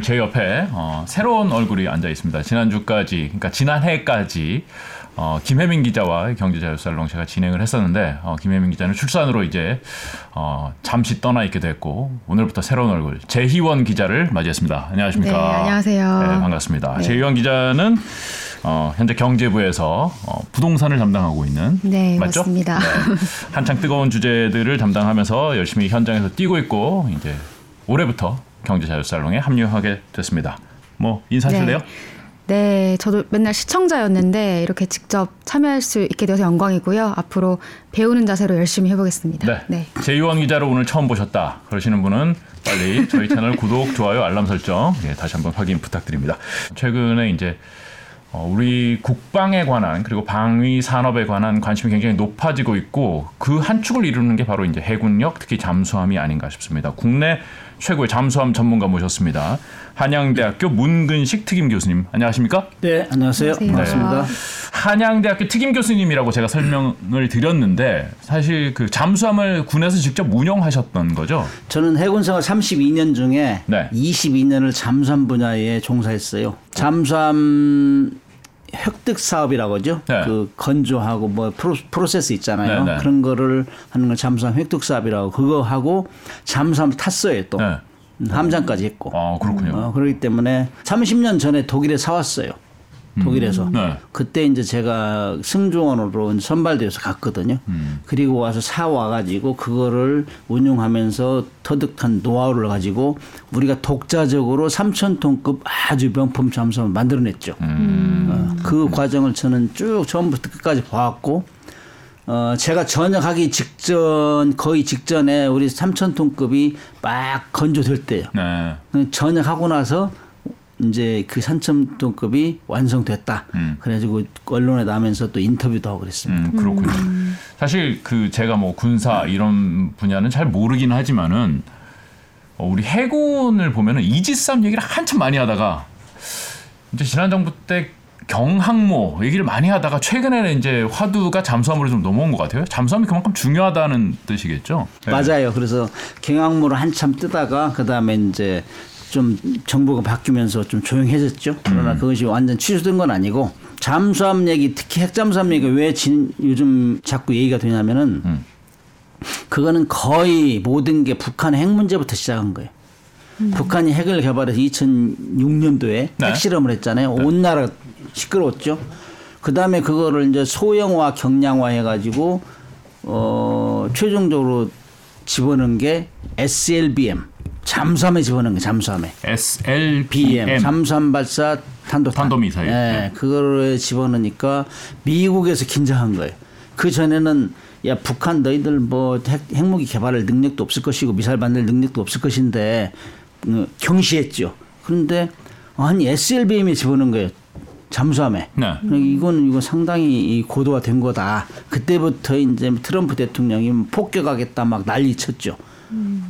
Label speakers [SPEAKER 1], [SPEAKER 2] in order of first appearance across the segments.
[SPEAKER 1] 오늘 제 옆에 어, 새로운 얼굴이 앉아 있습니다. 지난주까지, 그러니까 지난해까지 어, 김혜민 기자와 경제자유살롱 제가 진행을 했었는데 어, 김혜민 기자는 출산으로 이제 어, 잠시 떠나 있게 됐고 오늘부터 새로운 얼굴 재희원 기자를 맞이했습니다. 안녕하십니까?
[SPEAKER 2] 네, 안녕하세요.
[SPEAKER 1] 네, 반갑습니다.
[SPEAKER 2] 네.
[SPEAKER 1] 재희원 기자는 어, 현재 경제부에서 어, 부동산을 담당하고 있는
[SPEAKER 2] 네,
[SPEAKER 1] 맞죠?
[SPEAKER 2] 맞습니다.
[SPEAKER 1] 네. 한창 뜨거운 주제들을 담당하면서 열심히 현장에서 뛰고 있고 이제 올해부터 경제자유살롱에 합류하게 됐습니다. 뭐 인사하실래요?
[SPEAKER 2] 네. 네, 저도 맨날 시청자였는데 이렇게 직접 참여할 수 있게 되어서 영광이고요. 앞으로 배우는 자세로 열심히 해보겠습니다.
[SPEAKER 1] 네. 재유원 기자를 오늘 처음 보셨다 그러시는 분은 빨리 저희 채널 구독, 좋아요, 알람 설정 예, 다시 한번 확인 부탁드립니다. 최근에 이제 어, 우리 국방에 관한 그리고 방위 산업에 관한 관심이 굉장히 높아지고 있고 그 한 축을 이루는 게 바로 이제 해군력 특히 잠수함이 아닌가 싶습니다. 국내 최고의 잠수함 전문가 모셨습니다. 한양대학교 문근식 특임 교수님 안녕하십니까?
[SPEAKER 3] 네, 안녕하세요.
[SPEAKER 2] 안녕하세요.
[SPEAKER 3] 반갑습니다.
[SPEAKER 1] 한양대학교 특임 교수님이라고 제가 설명을 드렸는데 사실 그 잠수함을 군에서 직접 운영하셨던 거죠?
[SPEAKER 3] 저는 해군 생활 32년 중에
[SPEAKER 1] 네.
[SPEAKER 3] 22년을 잠수함 분야에 종사했어요. 잠수함 획득 사업이라고 하죠.
[SPEAKER 1] 네.
[SPEAKER 3] 그 건조하고 뭐 프로, 프로세스 있잖아요.
[SPEAKER 1] 네, 네.
[SPEAKER 3] 그런 거를 하는 걸 잠수함 획득 사업이라고 그거 하고 잠수함 탔어요 또
[SPEAKER 1] 네.
[SPEAKER 3] 음, 함장까지 했고.
[SPEAKER 1] 아 그렇군요.
[SPEAKER 3] 어, 그렇기 때문에 30년 전에 독일에 사왔어요. 독일에서.
[SPEAKER 1] 네.
[SPEAKER 3] 그때 이제 제가 승조원으로 선발되어서 갔거든요.
[SPEAKER 1] 음.
[SPEAKER 3] 그리고 와서 사 와가지고 그거를 운용하면서 터득한 노하우를 가지고 우리가 독자적으로 3,000톤급 아주 명품 잠수함을 만들어냈죠.
[SPEAKER 1] 음.
[SPEAKER 3] 어, 그 과정을 저는 쭉 처음부터 끝까지 봐왔고 어, 제가 전역하기 직전, 거의 직전에 우리 3,000톤급이 막 건조될 때요.
[SPEAKER 1] 네.
[SPEAKER 3] 전역하고 나서 이제 그 3,000톤급이 완성됐다.
[SPEAKER 1] 음.
[SPEAKER 3] 그래가지고 언론에 나면서 또 인터뷰도 하고 그랬습니다.
[SPEAKER 1] 음, 그렇군요. 사실 그 제가 뭐 군사 이런 분야는 잘 모르긴 하지만은 어, 우리 해군을 보면은 이지스함 얘기를 한참 많이 하다가 이제 지난 정부 때 경항모 얘기를 많이 하다가 최근에는 이제 화두가 잠수함으로 좀 넘어온 것 같아요. 잠수함이 그만큼 중요하다는 뜻이겠죠. 네.
[SPEAKER 3] 맞아요. 그래서 경항모를 한참 뜨다가 그 다음에 이제 좀 정부가 바뀌면서 좀 조용해졌죠. 그러나 그것이 완전 취소된 건 아니고 잠수함 얘기, 특히 핵잠수함 얘기가 왜 진, 요즘 자꾸 얘기가 되냐면은
[SPEAKER 1] 음.
[SPEAKER 3] 그거는 거의 모든 게 북한의 핵 문제부터 시작한 거예요. 북한이 핵을 개발해서 2006년도에
[SPEAKER 1] 네.
[SPEAKER 3] 핵실험을 했잖아요. 온 나라 시끄러웠죠. 그 다음에 그거를 이제 소형화, 경량화 해가지고 어 최종적으로 집어넣은 게 SLBM 잠수함에 집어넣은 게 잠수함에
[SPEAKER 1] SLBM
[SPEAKER 3] BM 잠수함 발사 탄도탄
[SPEAKER 1] 탄도미사일.
[SPEAKER 3] 예,
[SPEAKER 1] 네.
[SPEAKER 3] 그거를 집어넣으니까 미국에서 긴장한 거예요. 그 전에는 야 북한 너희들 뭐 핵, 핵무기 개발할 능력도 없을 것이고 미사일 만들 능력도 없을 것인데 어, 경시했죠. 그런데 아니 SLBM에 집어넣은 거예요. 잠수함에.
[SPEAKER 1] 네.
[SPEAKER 3] 이거는 이거 상당히 이 고도화 된 거다. 그때부터 이제 트럼프 대통령이 폭격하겠다 막 난리 쳤죠.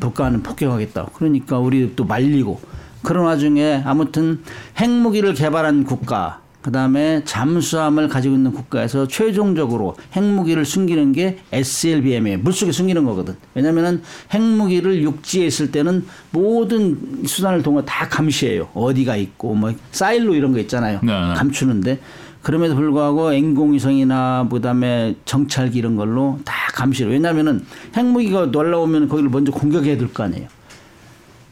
[SPEAKER 3] 북한은 폭격하겠다. 그러니까 우리 또 말리고 그런 와중에 아무튼 핵무기를 개발한 국가 그다음에 잠수함을 가지고 있는 국가에서 최종적으로 핵무기를 숨기는 게 SLBM이에요. 물속에 숨기는 거거든. 왜냐면은 핵무기를 육지에 있을 때는 모든 수단을 통해 다 감시해요. 어디가 있고 뭐 사일로 이런 거 있잖아요.
[SPEAKER 1] 네, 네.
[SPEAKER 3] 감추는데 그럼에도 불구하고 인공위성이나 그다음에 정찰기 이런 걸로 다 감시를 왜냐면은 핵무기가 날라오면 거기를 먼저 공격해야 될 거 아니에요.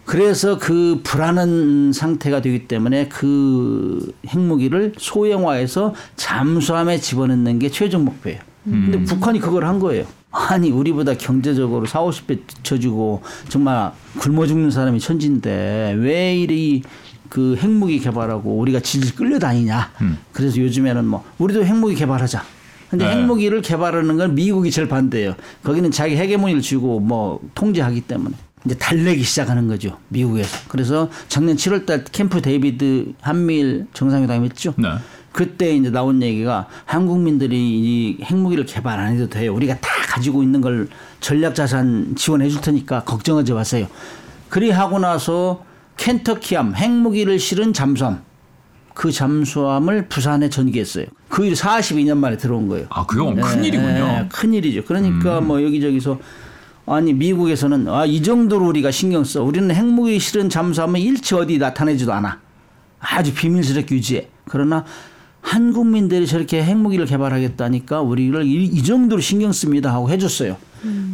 [SPEAKER 3] 그래서 그 불안한 상태가 되기 때문에 그 핵무기를 소형화해서 잠수함에 집어넣는 게 최종 목표예요. 근데 북한이 그걸 한 거예요. 아니 우리보다 경제적으로 4, 50배 쳐주고 정말 굶어 죽는 사람이 천진데 왜 이리 그 핵무기 개발하고 우리가 질질 끌려다니냐. 그래서 요즘에는 뭐 우리도 핵무기 개발하자. 근데
[SPEAKER 1] 네.
[SPEAKER 3] 핵무기를 개발하는 건 미국이 제일 반대예요. 거기는 자기 헤게모니를 쥐고 뭐 통제하기 때문에. 이제 달래기 시작하는 거죠. 미국에서. 그래서 작년 7월 달 캠프 데이비드 한미일 정상회담 했죠.
[SPEAKER 1] 네.
[SPEAKER 3] 그때 이제 나온 얘기가 한국민들이 이 핵무기를 개발 안 해도 돼요. 우리가 다 가지고 있는 걸 전략 자산 지원해 줄 테니까 걱정하지 마세요. 그리 하고 나서 켄터키함 핵무기를 실은 잠수함 그 잠수함을 부산에 전개했어요. 그 일이 42년 만에 들어온 거예요.
[SPEAKER 1] 아 그게 큰 일이군요. 음.
[SPEAKER 3] 큰 일이죠. 그러니까 뭐 여기저기서 아니 미국에서는 아 이 정도로 우리가 신경 써. 우리는 핵무기 실은 잠수하면 일체 어디 나타내지도 않아. 아주 비밀스럽게 유지해. 그러나 한국민들이 저렇게 핵무기를 개발하겠다니까 우리를 이, 이 정도로 신경 씁니다 하고 해줬어요.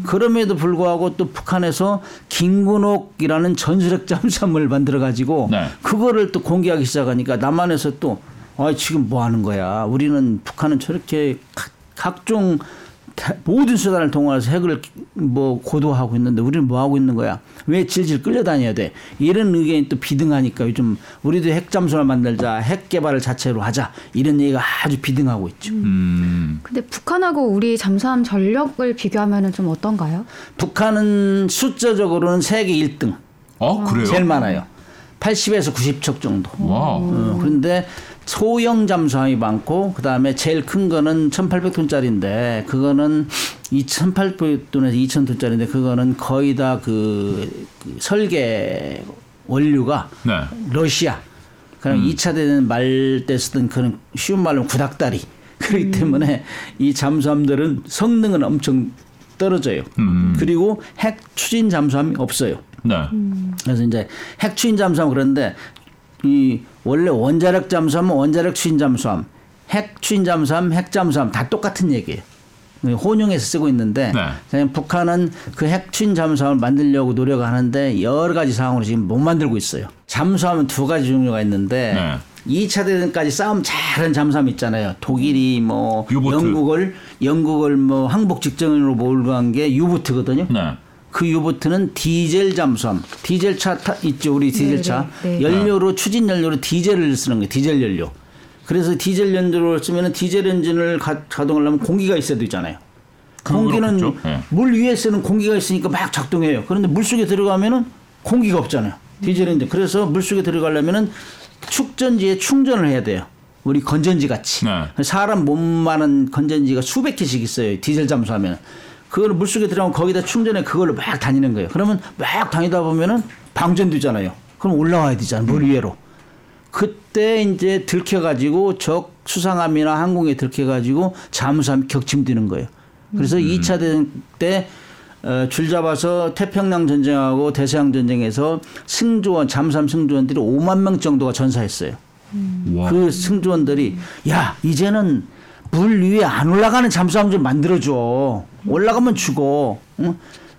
[SPEAKER 3] 그럼에도 불구하고 또 북한에서 김군옥이라는 전술핵 잠수함을 만들어 가지고
[SPEAKER 1] 네.
[SPEAKER 3] 그거를 또 공개하기 시작하니까 남한에서 또 아, 지금 뭐 하는 거야. 우리는 북한은 저렇게 각- 각종 다- 모든 수단을 동원해서 핵을 뭐 고도하고 있는데 우리는 뭐 하고 있는 거야? 왜 질질 끌려다녀야 돼? 이런 의견이 또 비등하니까 요즘 우리도 핵 잠수함 만들자, 핵 개발을 자체로 하자 이런 얘기가 아주 비등하고 있죠.
[SPEAKER 1] 음.
[SPEAKER 2] 근데 북한하고 우리 잠수함 전력을 비교하면은 좀 어떤가요?
[SPEAKER 3] 북한은 숫자적으로는 세계 1등,
[SPEAKER 1] 어 그래요?
[SPEAKER 3] 제일 많아요. 80에서 90척 정도.
[SPEAKER 1] 와.
[SPEAKER 3] 어, 그런데 소형 잠수함이 많고 그다음에 제일 큰 거는 1,800톤짜리인데 그거는 2,800톤에서 2,000톤짜리인데 그거는 거의 다그 설계 원료가
[SPEAKER 1] 네.
[SPEAKER 3] 러시아. 그럼 이 2차 대전 말 때 쓰던 그런 쉬운 말로 구닥다리. 그렇기 때문에 이 잠수함들은 성능은 엄청 떨어져요. 그리고 핵 추진 잠수함이 없어요.
[SPEAKER 1] 네.
[SPEAKER 3] 그래서 이제 핵 추진 잠수함 그런데 이 원래 원자력 잠수함은 원자력 추진 잠수함, 핵 추진 잠수함, 핵 잠수함 다 똑같은 얘기예요. 혼용해서 쓰고 있는데
[SPEAKER 1] 네.
[SPEAKER 3] 북한은 그 핵 추진 잠수함을 만들려고 노력하는데 여러 가지 상황으로 지금 못 만들고 있어요. 잠수함은 두 가지 종류가 있는데
[SPEAKER 1] 네.
[SPEAKER 3] 2차 대전까지 싸움 잘한 잠수함 있잖아요. 독일이 뭐
[SPEAKER 1] 유보트.
[SPEAKER 3] 영국을 영국을 뭐 항복 직전으로 몰고 간 게 유보트거든요.
[SPEAKER 1] 네.
[SPEAKER 3] 그 유보트는 디젤 잠수함, 디젤 차 타, 있죠, 우리 디젤 차.
[SPEAKER 2] 네, 네.
[SPEAKER 3] 연료로 추진 연료로 디젤을 쓰는 거예요. 디젤 연료. 그래서 디젤 연료를 쓰면 디젤 엔진을 가, 가동하려면 공기가 있어야 되잖아요. 공기는.
[SPEAKER 1] 네.
[SPEAKER 3] 물 위에서는 공기가 있으니까 막 작동해요. 그런데 물 속에 들어가면은 공기가 없잖아요. 디젤 엔진. 그래서 물 속에 들어가려면은 축전지에 충전을 해야 돼요. 우리 건전지 같이.
[SPEAKER 1] 네.
[SPEAKER 3] 사람 몸만한 건전지가 수백 개씩 있어요. 디젤 잠수하면. 그걸 물속에 들어가면 거기다 충전해 그걸로 막 다니는 거예요. 그러면 막 다니다 보면은 방전되잖아요. 그럼 올라와야 되잖아요. 물 위로. 그때 이제 들켜가지고 적 수상함이나 항공에 들켜가지고 잠수함이 격침되는 거예요. 그래서 이 2차 대전 때 어, 줄 잡아서 태평양 전쟁하고 대서양 전쟁에서 승조원 잠수함 승조원들이 5만 명 정도가 전사했어요.
[SPEAKER 1] 와.
[SPEAKER 3] 그 승조원들이 야 이제는 물 위에 안 올라가는 잠수함 좀 만들어줘. 올라가면 죽어. 응?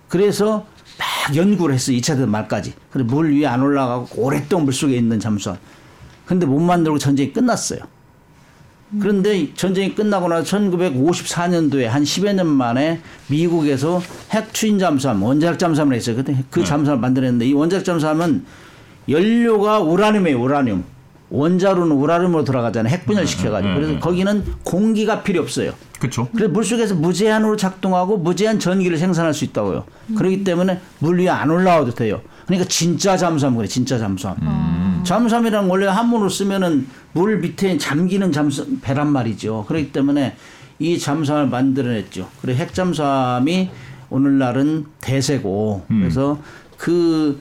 [SPEAKER 3] 그래서 막 연구를 했어. 2차 대전 말까지. 그래 물 위에 안 올라가고 오랫동안 물 속에 있는 잠수함. 근데 못 만들고 전쟁이 끝났어요. 그런데 전쟁이 끝나고 나서 1954년도에 한 10여 년 만에 미국에서 핵 추진 잠수함, 원자력 잠수함을 했어요. 그때 그 잠수함을 만들었는데 이 원자력 잠수함은 연료가 우라늄이에요, 우라늄. 원자로는 우라늄으로 돌아가잖아요. 핵 분열 시켜가지고. 그래서 거기는 공기가 필요 없어요.
[SPEAKER 1] 그렇죠.
[SPEAKER 3] 그래서 물속에서 무제한으로 작동하고 무제한 전기를 생산할 수 있다고요. 그렇기 때문에 물 위에 안 올라와도 돼요. 그러니까 진짜 잠수함 그래, 진짜 잠수함. 잠수함이란 원래 한문으로 쓰면은 물 밑에 잠기는 잠수 배란 말이죠. 그렇기 때문에 이 잠수함을 만들어냈죠. 그래 핵 잠수함이 오늘날은 대세고 그래서 그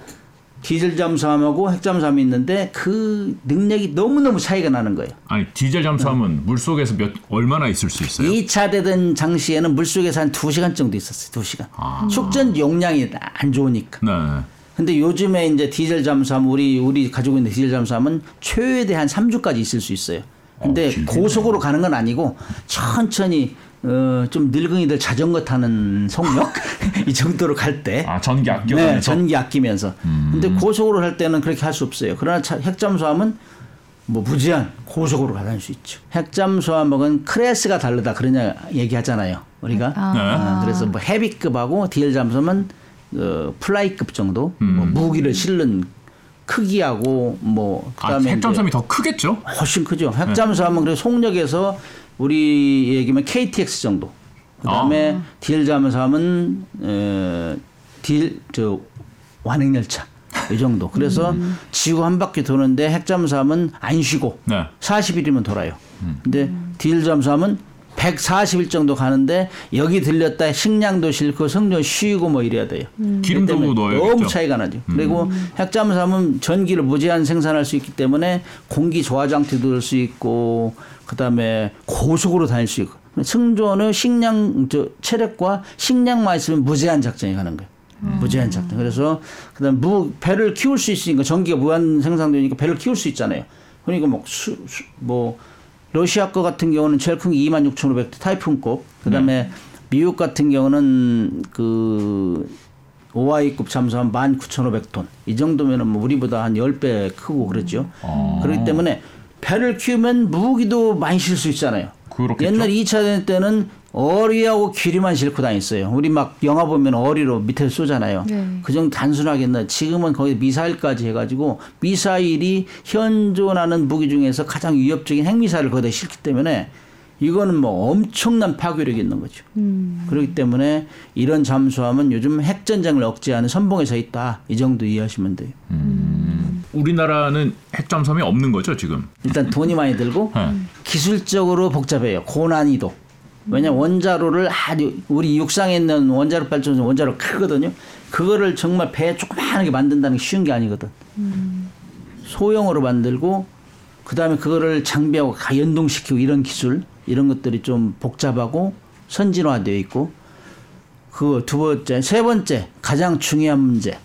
[SPEAKER 3] 디젤 잠수함하고 핵 잠수함이 있는데 그 능력이 너무너무 차이가 나는 거예요.
[SPEAKER 1] 아니 디젤 잠수함은 물 속에서 몇 얼마나 있을 수 있어요?
[SPEAKER 3] 2차 대전 당시에는 물 속에서 한 2시간 정도 있었어요. 2시간. 축전 용량이 안 좋으니까.
[SPEAKER 1] 네.
[SPEAKER 3] 근데 요즘에 이제 디젤 잠수함 우리 우리 가지고 있는 디젤 잠수함은 최대 한 3주까지 있을 수 있어요. 근데
[SPEAKER 1] 어.
[SPEAKER 3] 고속으로 가는 건 아니고 천천히 어, 좀 늙은이들 자전거 타는 속력 이 정도로 갈 때.
[SPEAKER 1] 아 전기
[SPEAKER 3] 네,
[SPEAKER 1] 아껴가면서
[SPEAKER 3] 전기 아끼면서. 근데 고속으로 할 때는 그렇게 할 수 없어요. 그러나 차- 핵잠수함은 뭐 무제한 고속으로 다닐 수 있죠. 핵잠수함은 클래스가 다르다 그런 얘기하잖아요. 우리가.
[SPEAKER 2] 아.
[SPEAKER 1] 네.
[SPEAKER 3] 아, 그래서 뭐 헤비급하고 디젤 잠수함은 어, 플라이급 정도 뭐 무기를 실는 크기하고 뭐
[SPEAKER 1] 아,
[SPEAKER 3] 그다음에
[SPEAKER 1] 핵
[SPEAKER 3] 이제
[SPEAKER 1] 잠수함이 더 크겠죠?
[SPEAKER 3] 훨씬 크죠. 핵잠수함은 그래서 속력에서 우리 얘기면 KTX 정도. 그다음에 디엘 잠수함은 어, 디엘 저 완행 열차 이 정도. 그래서 지구 한 바퀴 도는데 핵 잠수함은 안 쉬고
[SPEAKER 1] 네.
[SPEAKER 3] 40일이면 돌아요. 근데 디엘 잠수함은 140일 정도 가는데 여기 들렸다 식량도 싣고 성전 쉬고 뭐 이래야 돼요.
[SPEAKER 1] 기름도
[SPEAKER 3] 그렇기 때문에
[SPEAKER 1] 넣어야겠죠.
[SPEAKER 3] 너무 차이가 나죠. 그리고 핵잠수함은 전기를 무제한 생산할 수 있기 때문에 공기 저하 장치도 넣을 수 있고 그다음에 고속으로 다닐 수 있고 승조는 식량 저 체력과 식량만 있으면 무제한 작전이 가는 거예요. 무제한 작전. 그래서 그다음 무 배를 키울 수 있으니까 전기가 무한 생산되니까 배를 키울 수 있잖아요. 그러니까 뭐, 수, 수, 뭐 러시아 거 같은 경우는 제일 큰 게 26,500대 타이푼급. 그다음에 미국 같은 경우는 그 오아이급 잠수함 19,500톤. 이 정도면은 뭐 우리보다 한 10배 크고 그러죠. 그렇기 때문에 배를 키우면 무기도 많이 실 수 있잖아요.
[SPEAKER 1] 그렇겠죠.
[SPEAKER 3] 옛날 2차 대전 때는 어리하고 귀리만 싣고 다녔어요. 우리 막 영화 보면 어리로 밑에서 쏘잖아요.
[SPEAKER 2] 네.
[SPEAKER 3] 그 정도 단순하겠나. 지금은 거기 미사일까지 해가지고 미사일이 현존하는 무기 중에서 가장 위협적인 핵미사일을 거기다 싣기 때문에 이거는 뭐 엄청난 파괴력이 있는 거죠. 그렇기 때문에 이런 잠수함은 요즘 핵전쟁을 억제하는 선봉에 서 있다. 이 정도 이해하시면 돼요.
[SPEAKER 1] 우리나라는 핵잠수함이 없는 거죠 지금.
[SPEAKER 3] 일단 돈이 많이 들고
[SPEAKER 1] 네.
[SPEAKER 3] 기술적으로 복잡해요. 고난이도. 왜냐 면 원자로를 아주 우리 육상에 있는 원자로 발전소 원자로 크거든요. 그거를 정말 배 조그마하게 만든다는 게 쉬운 게 아니거든. 소형으로 만들고 그다음에 그거를 장비하고 가 연동시키고 이런 기술 이런 것들이 좀 복잡하고 선진화되어 있고 그 두 번째 세 번째 가장 중요한 문제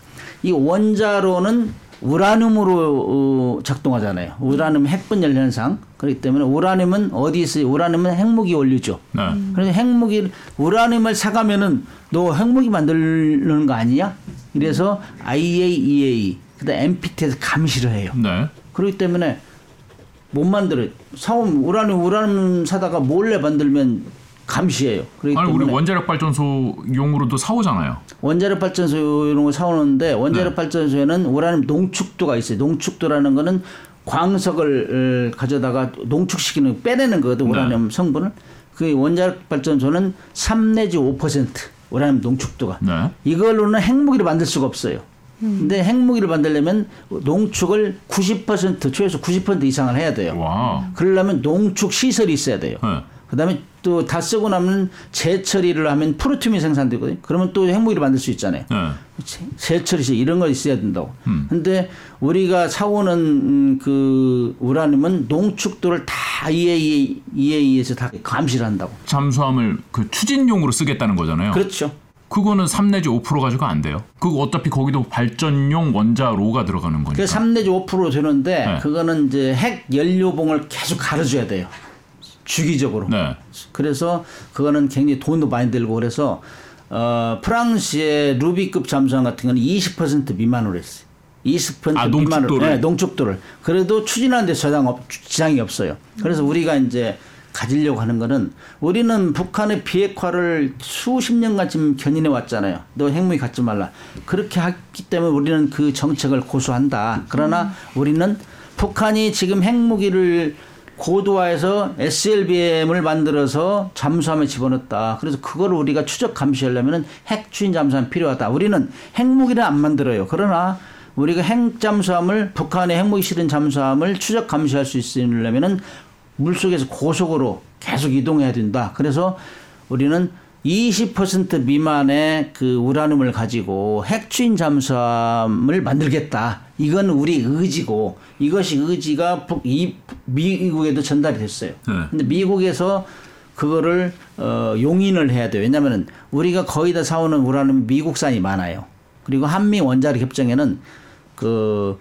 [SPEAKER 3] 이 원자로는 우라늄으로 어, 작동하잖아요. 우라늄 핵분 열 현상. 그렇기 때문에 우라늄은 어디 있어요? 우라늄은 핵무기 원료죠.
[SPEAKER 1] 네.
[SPEAKER 3] 그래서 핵무기 우라늄을 사가면은 너 핵무기 만들는 거 아니냐? 이래서 IAEA 그다음 NPT에서 감시를 해요.
[SPEAKER 1] 네.
[SPEAKER 3] 그렇기 때문에 못 만들어요. 사오면 우라늄 우라늄 사다가 몰래 만들면 감시해요.
[SPEAKER 1] 아니
[SPEAKER 3] 때문에
[SPEAKER 1] 우리 원자력 발전소용으로도 사오잖아요.
[SPEAKER 3] 원자력 발전소 이런 거 사오는데 원자력
[SPEAKER 1] 네.
[SPEAKER 3] 발전소에는 우라늄 농축도가 있어요. 농축도라는 거는 광석을 어, 가져다가 농축시키는 빼내는 거거든
[SPEAKER 1] 네.
[SPEAKER 3] 우라늄 성분을. 그 원자력 발전소는 3 내지 5% 우라늄 농축도가.
[SPEAKER 1] 네.
[SPEAKER 3] 이걸로는 핵무기를 만들 수가 없어요. 근데 핵무기를 만들려면 농축을 90% 최소 90% 이상을 해야 돼요.
[SPEAKER 1] 와.
[SPEAKER 3] 그러려면 농축 시설이 있어야 돼요.
[SPEAKER 1] 네.
[SPEAKER 3] 그다음에 또 다 쓰고 나면 재처리를 하면 프루튬이 생산되거든요. 그러면 또 핵무기를 만들 수 있잖아요.
[SPEAKER 1] 네.
[SPEAKER 3] 재- 재처리 시 이런 거 있어야 된다고.
[SPEAKER 1] 음.
[SPEAKER 3] 근데 우리가 사오는 음, 그 우라늄은 농축도를 다 EAE, EAE에서 다 감시를 한다고.
[SPEAKER 1] 잠수함을 그 추진용으로 쓰겠다는 거잖아요.
[SPEAKER 3] 그렇죠.
[SPEAKER 1] 그거는 3 내지 5% 가지고 안 돼요. 그거 어차피 거기도 발전용 원자 로가 들어가는 거니까.
[SPEAKER 3] 그3 내지 5% 되는데
[SPEAKER 1] 네.
[SPEAKER 3] 그거는 이제 핵 연료봉을 계속 갈아줘야 돼요. 주기적으로.
[SPEAKER 1] 네.
[SPEAKER 3] 그래서 그거는 굉장히 돈도 많이 들고 그래서 어, 프랑스의 루비급 잠수함 같은 거는 20% 미만으로 했어요. 20%
[SPEAKER 1] 아,
[SPEAKER 3] 미만으로
[SPEAKER 1] 농축도를?
[SPEAKER 3] 네, 농축도를 그래도 추진하는 데 저장 없, 지장이 없어요. 그래서 우리가 이제 가지려고 하는 거는 우리는 북한의 비핵화를 수십 년간 지금 견인해 왔잖아요. 너 핵무기 갖지 말라. 그렇게 했기 때문에 우리는 그 정책을 고수한다. 그러나 우리는 북한이 지금 핵무기를 고도화해서 SLBM을 만들어서 잠수함에 집어넣었다. 그래서 그걸 우리가 추적 감시하려면 핵 추진 잠수함 필요하다. 우리는 핵무기는 안 만들어요. 그러나 우리가 핵 잠수함을 북한의 핵무기 실은 잠수함을 추적 감시할 수 있으려면은 물속에서 고속으로 계속 이동해야 된다. 그래서 우리는 20% 미만의 그 우라늄을 가지고 핵추인 잠수함을 만들겠다. 이건 우리 의지고 이것이 의지가 북- 이 미국에도 전달이 됐어요.
[SPEAKER 1] 네.
[SPEAKER 3] 근데 미국에서 그거를 어, 용인을 해야 돼요. 왜냐하면 우리가 거의 다 사오는 우라늄 미국산이 많아요. 그리고 한미 원자력 협정에는 그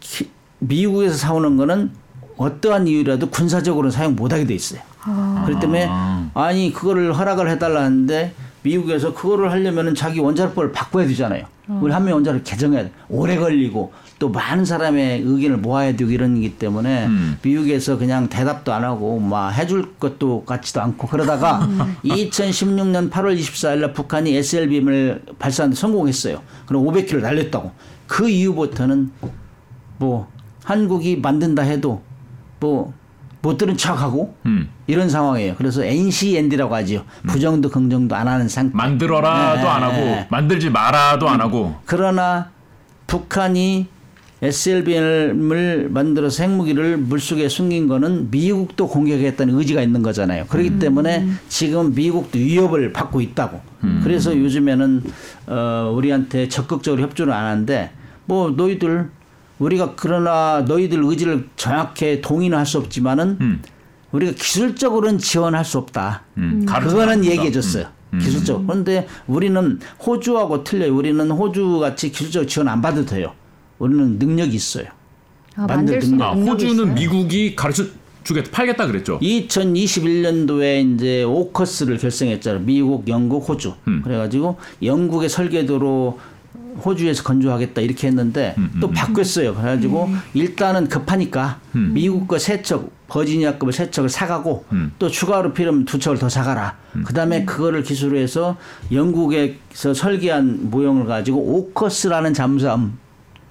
[SPEAKER 3] 키- 미국에서 사오는 거는 어떠한 이유라도 군사적으로 사용 못하게 돼 있어요. 그렇기 때문에 아니 그거를 허락을 해달라는데 미국에서 그거를 하려면은 자기 원자력법을 바꿔야 되잖아요. 우리 한미 원자력 개정해야 돼. 오래 걸리고 또 많은 사람의 의견을 모아야 되고 이런 기 때문에
[SPEAKER 1] 음.
[SPEAKER 3] 미국에서 그냥 대답도 안 하고 막 해줄 것도 같지도 않고 그러다가 2016년 8월 24일 날 북한이 SLBM을 발사하는데 성공했어요. 그럼 500km 날렸다고. 그 이후부터는 뭐 한국이 만든다 해도 뭐 못 들은 척하고
[SPEAKER 1] 음.
[SPEAKER 3] 이런 상황이에요. 그래서 NCND라고 하죠. 부정도 긍정도 안 하는 상태.
[SPEAKER 1] 만들어라도
[SPEAKER 3] 네.
[SPEAKER 1] 안 하고 만들지 마라도 안 하고
[SPEAKER 3] 그러나 북한이 SLBM을 만들어서 핵무기를 물속에 숨긴 거는 미국도 공격했다는 의지가 있는 거잖아요. 그렇기 때문에 지금 미국도 위협을 받고 있다고. 그래서 요즘에는 어 우리한테 적극적으로 협조를 안 하는데 뭐 너희들 우리가 그러나 너희들 의지를 정확히 동의는 할 수 없지만은
[SPEAKER 1] 음.
[SPEAKER 3] 우리가 기술적으로는 지원할 수 없다.
[SPEAKER 1] 음, 가르쳐
[SPEAKER 3] 그거는. 얘기해 줬어요. 기술적. 그런데 우리는 호주하고 틀려요. 우리는 호주 같이 기술적 지원 안 받아도 돼요. 우리는 능력이 있어요.
[SPEAKER 2] 아,
[SPEAKER 3] 만들
[SPEAKER 2] 있는
[SPEAKER 1] 아, 호주는
[SPEAKER 2] 있어요?
[SPEAKER 1] 미국이 가르쳐 주겠다 팔겠다 그랬죠.
[SPEAKER 3] 2021년도에 이제 오커스를 결성했잖아요. 미국, 영국, 호주.
[SPEAKER 1] 음.
[SPEAKER 3] 그래가지고 영국의 설계도로 호주에서 건조하겠다 이렇게 했는데
[SPEAKER 1] 음,
[SPEAKER 3] 또 바뀌었어요. 그래가지고
[SPEAKER 2] 음.
[SPEAKER 3] 일단은 급하니까 미국 거 세 척, 버지니아 급의 세 척을 사가고
[SPEAKER 1] 음.
[SPEAKER 3] 또 추가로 필요하면 두 척을 더 사가라. 그다음에 그거를 기술로 해서 영국에서 설계한 모형을 가지고 오커스라는 잠수함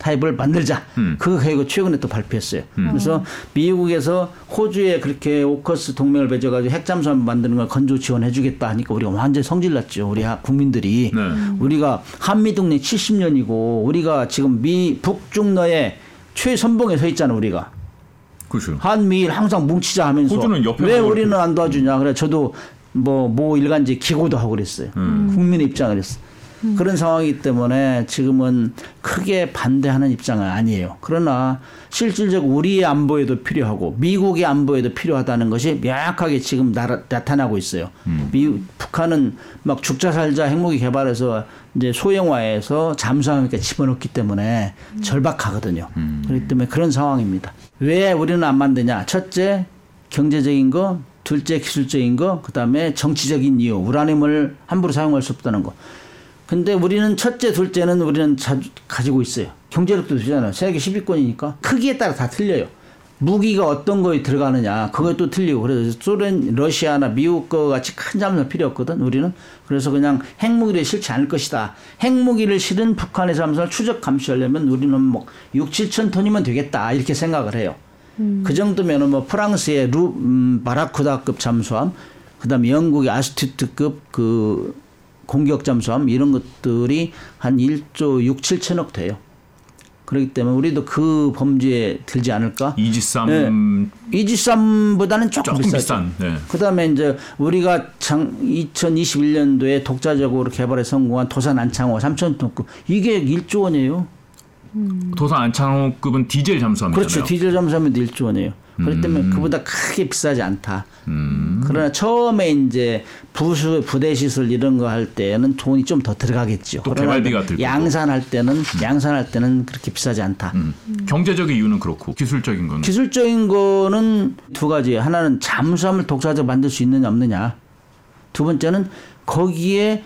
[SPEAKER 3] 타입을 만들자.
[SPEAKER 1] 음.
[SPEAKER 3] 그 계획을 최근에 또 발표했어요. 그래서 미국에서 호주에 그렇게 오커스 동맹을 맺어가지고 핵잠수함 만드는 걸 건조 지원해주겠다 하니까 우리가 완전 히 성질났죠. 우리 하- 국민들이.
[SPEAKER 1] 네.
[SPEAKER 3] 우리가 한미 동맹 70년이고 우리가 지금 미 북중러의 최선봉에 서 있잖아 우리가.
[SPEAKER 1] 그렇죠.
[SPEAKER 3] 한미일 항상 뭉치자 하면서
[SPEAKER 1] 호주는 옆에
[SPEAKER 3] 왜 우리는 안 도와주냐 그래 저도 뭐모 일간지 기고도 하고 그랬어요
[SPEAKER 1] 음.
[SPEAKER 3] 국민의 입장을 했어 그런 상황이기 때문에 지금은 크게 반대하는 입장은 아니에요 그러나 실질적으로 우리의 안보에도 필요하고 미국의 안보에도 필요하다는 것이 명확하게 지금 나라, 나타나고 있어요
[SPEAKER 1] 음.
[SPEAKER 3] 미, 북한은 막 죽자 살자 핵무기 개발해서 이제 소형화해서 잠수함에 집어넣기 때문에 절박하거든요.
[SPEAKER 1] 음.
[SPEAKER 3] 그렇기 때문에 그런 상황입니다. 왜 우리는 안 만드냐? 첫째 경제적인 거, 둘째 기술적인 거, 그다음에 정치적인 이유. 우라늄을 함부로 사용할 수 없다는 거. 근데 우리는 첫째, 둘째는 우리는 자, 가지고 있어요. 경제력도 되잖아요. 세계 10위권이니까 크기에 따라 다 틀려요. 무기가 어떤 거에 들어가느냐 그것도 틀리고 그래서 소련, 러시아나 미국 거 같이 큰 잠수함 필요 없거든 우리는 그래서 그냥 핵무기를 실지 않을 것이다. 핵무기를 실은 북한의 잠수함을 추적 감시하려면 우리는 뭐 6, 7천 톤이면 되겠다 이렇게 생각을 해요. 그 정도면은 뭐 프랑스의 루 음, 바라쿠다급 잠수함, 그다음에 영국의 아스투트급 그 공격 잠수함 이런 것들이 한 1조 6, 7천억 돼요. 그렇기 때문에 우리도 그 범주에 들지 않을까?
[SPEAKER 1] 이지삼
[SPEAKER 3] 네. 이지삼보다는 조금,
[SPEAKER 1] 조금. 비싼. 네.
[SPEAKER 3] 그다음에 이제 우리가 장 2021년도에 독자적으로 개발에 성공한 도산 안창호 3천 톤급 이게 1조 원이에요.
[SPEAKER 1] 도산 안창호급은 디젤 잠수함이잖아요.
[SPEAKER 3] 그렇죠. 디젤 잠수함에도 1조 원이에요. 그렇기
[SPEAKER 1] 음.
[SPEAKER 3] 때문에 그보다 크게 비싸지 않다. 그러나 처음에 이제 부수 부대 시설 이런 거 할 때는 돈이 좀 더 들어가겠죠.
[SPEAKER 1] 또 개발비가 들.
[SPEAKER 3] 양산할 때는 양산할 때는 그렇게 비싸지 않다.
[SPEAKER 1] 음. 경제적인 이유는 그렇고 기술적인 건
[SPEAKER 3] 기술적인 거는 두 가지. 하나는 잠수함을 독자적으로 만들 수 있느냐 없느냐. 두 번째는 거기에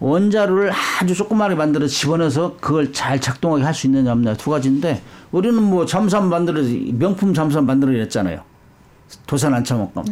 [SPEAKER 3] 원자로를 아주 조그맣게 만들어 집어넣어서 그걸 잘 작동하게 할 수 있느냐 없느냐 두 가지인데 우리는 뭐 잠수함 만들어 명품 잠수함 만들어냈잖아요. 도산 안창호감.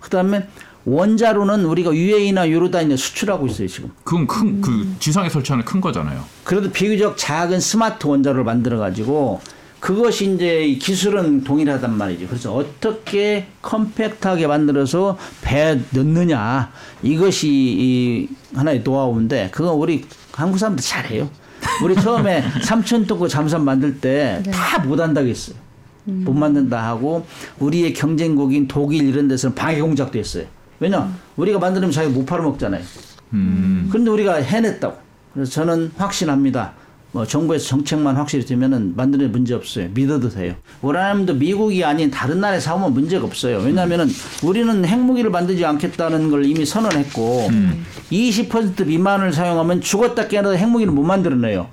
[SPEAKER 3] 그다음에 원자로는 우리가 UAE나 유로단에 수출하고 있어요 지금.
[SPEAKER 1] 그건 큰그 지상에 설치하는 큰 거잖아요.
[SPEAKER 3] 그래도 비교적 작은 스마트 원자로를 만들어 가지고 그것이 이제 이 기술은 동일하단 말이죠. 그래서 어떻게 컴팩트하게 만들어서 배에 넣느냐 이것이 이 하나의 노하우인데 그건 우리 한국 사람들 잘해요. 우리 처음에 삼천톤 그 잠수함 만들 때 다 못한다고 했어요. 못 만든다 하고 우리의 경쟁국인 독일 이런 데서는 방해 공작도 했어요. 왜냐 우리가 만들면 자기가 못 팔아먹잖아요.
[SPEAKER 1] 음.
[SPEAKER 3] 그런데 우리가 해냈다고. 그래서 저는 확신합니다. 뭐 정부에서 정책만 확실히 되면은 만드는 문제 없어요. 믿어도 돼요. 우라늄도 미국이 아닌 다른 나라에 사오면 문제가 없어요. 왜냐하면은 우리는 핵무기를 만들지 않겠다는 걸 이미 선언했고 20% 미만을 사용하면 죽었다 깨어나도 핵무기를 못 만들어내요.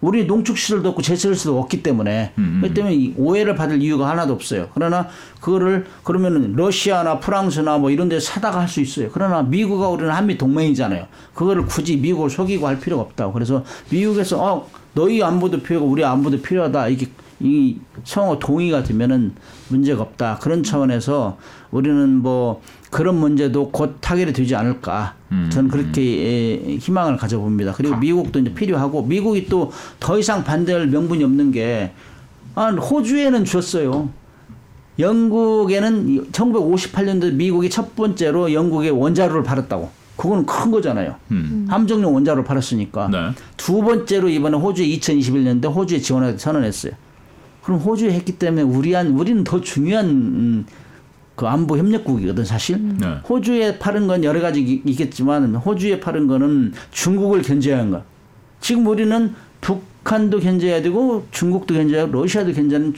[SPEAKER 3] 우리 농축 시설도 없고 제철 시설도 없기 때문에 그렇기 때문에 이 오해를 받을 이유가 하나도 없어요. 그러나 그거를 그러면은 러시아나 프랑스나 뭐 이런 데 사다가 할 수 있어요. 그러나 미국과 우리는 한미 동맹이잖아요. 그거를 굳이 미국을 속이고 할 필요가 없다고. 그래서 미국에서 어 너희 안보도 필요하고 우리 안보도 필요하다. 이게 이 성어 동의가 되면은 문제가 없다. 그런 차원에서 우리는 뭐 그런 문제도 곧 타결이 되지 않을까. 저는 그렇게 예, 희망을 가져봅니다. 그리고 미국도 이제 필요하고 미국이 또 더 이상 반대할 명분이 없는 게 아, 호주에는 줬어요. 영국에는 1958년도 미국이 첫 번째로 영국에 원자로를 팔았다고. 그건 큰 거잖아요. 함정용 원자로를 팔았으니까.
[SPEAKER 1] 네.
[SPEAKER 3] 두 번째로 이번에 호주에 2021년대 호주에 지원하기 선언했어요. 그럼 호주에 했기 때문에 우리한 우리는 더 중요한 음, 그 안보 협력국이거든 사실.
[SPEAKER 1] 네.
[SPEAKER 3] 호주에 파는 건 여러 가지 이- 있겠지만 호주에 파는 거는 중국을 견제해야 하는 거. 지금 우리는 북한도 견제해야 되고 중국도 견제하고 러시아도 견제하는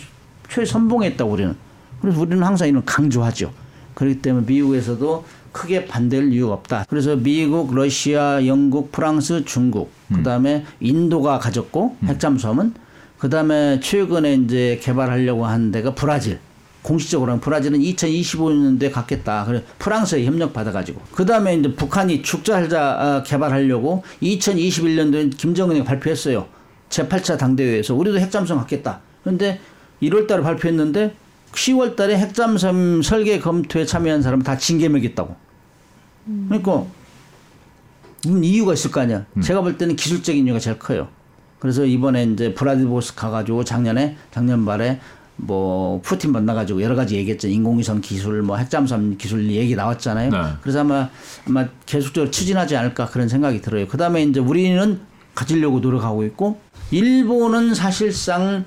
[SPEAKER 3] 최선봉에 있다고 우리는. 그래서 우리는 항상 이런 강조하죠. 그렇기 때문에 미국에서도 크게 반대할 이유가 없다. 그래서 미국, 러시아, 영국, 프랑스, 중국, 그 다음에 인도가 가졌고 핵잠수함은 그 다음에 최근에 이제 개발하려고 하는 데가 브라질. 공식적으로는 브라질은 2025년도에 갖겠다. 그래 프랑스에 협력 받아가지고 그 다음에 이제 북한이 축자자 개발하려고 2021년도에 김정은이 발표했어요. 제 8차 당대회에서 우리도 핵잠수함 갖겠다. 그런데 1월달에 발표했는데 10월달에 핵잠수함 설계 검토에 참여한 사람은 다 징계 매겼다고. 그러니까 음, 이유가 있을 거 아니야. 제가 볼 때는 기술적인 이유가 제일 커요. 그래서 이번에 이제 브라디보스 가가지고 작년에 작년 말에 뭐 푸틴 만나가지고 여러 가지 얘기했죠. 인공위성 기술, 뭐 핵잠수함 기술 얘기 나왔잖아요.
[SPEAKER 1] 네.
[SPEAKER 3] 그래서 아마 아마 계속적으로 추진하지 않을까 그런 생각이 들어요. 그 다음에 이제 우리는 가지려고 노력하고 있고 일본은 사실상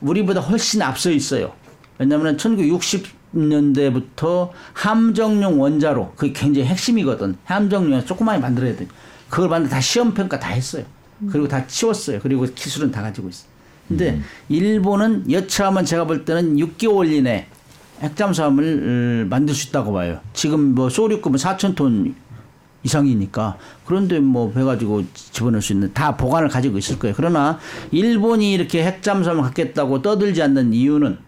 [SPEAKER 3] 우리보다 훨씬 앞서 있어요. 왜냐하면 1960년대부터 함정용 원자로 그게 굉장히 핵심이거든. 함정용 조그마히 만들어야 돼. 그걸 만들 다 시험 평가 다 했어요. 그리고 다 치웠어요. 그리고 기술은 다 가지고 있어. 근데 일본은 여차하면 제가 볼 때는 6개월 이내 핵잠수함을 어, 만들 수 있다고 봐요. 지금 뭐 소류급은 4천 톤 이상이니까 그런데 뭐 해가지고 집어넣을 수 있는 다 보관을 가지고 있을 거예요. 그러나 일본이 이렇게 핵잠수함을 갖겠다고 떠들지 않는 이유는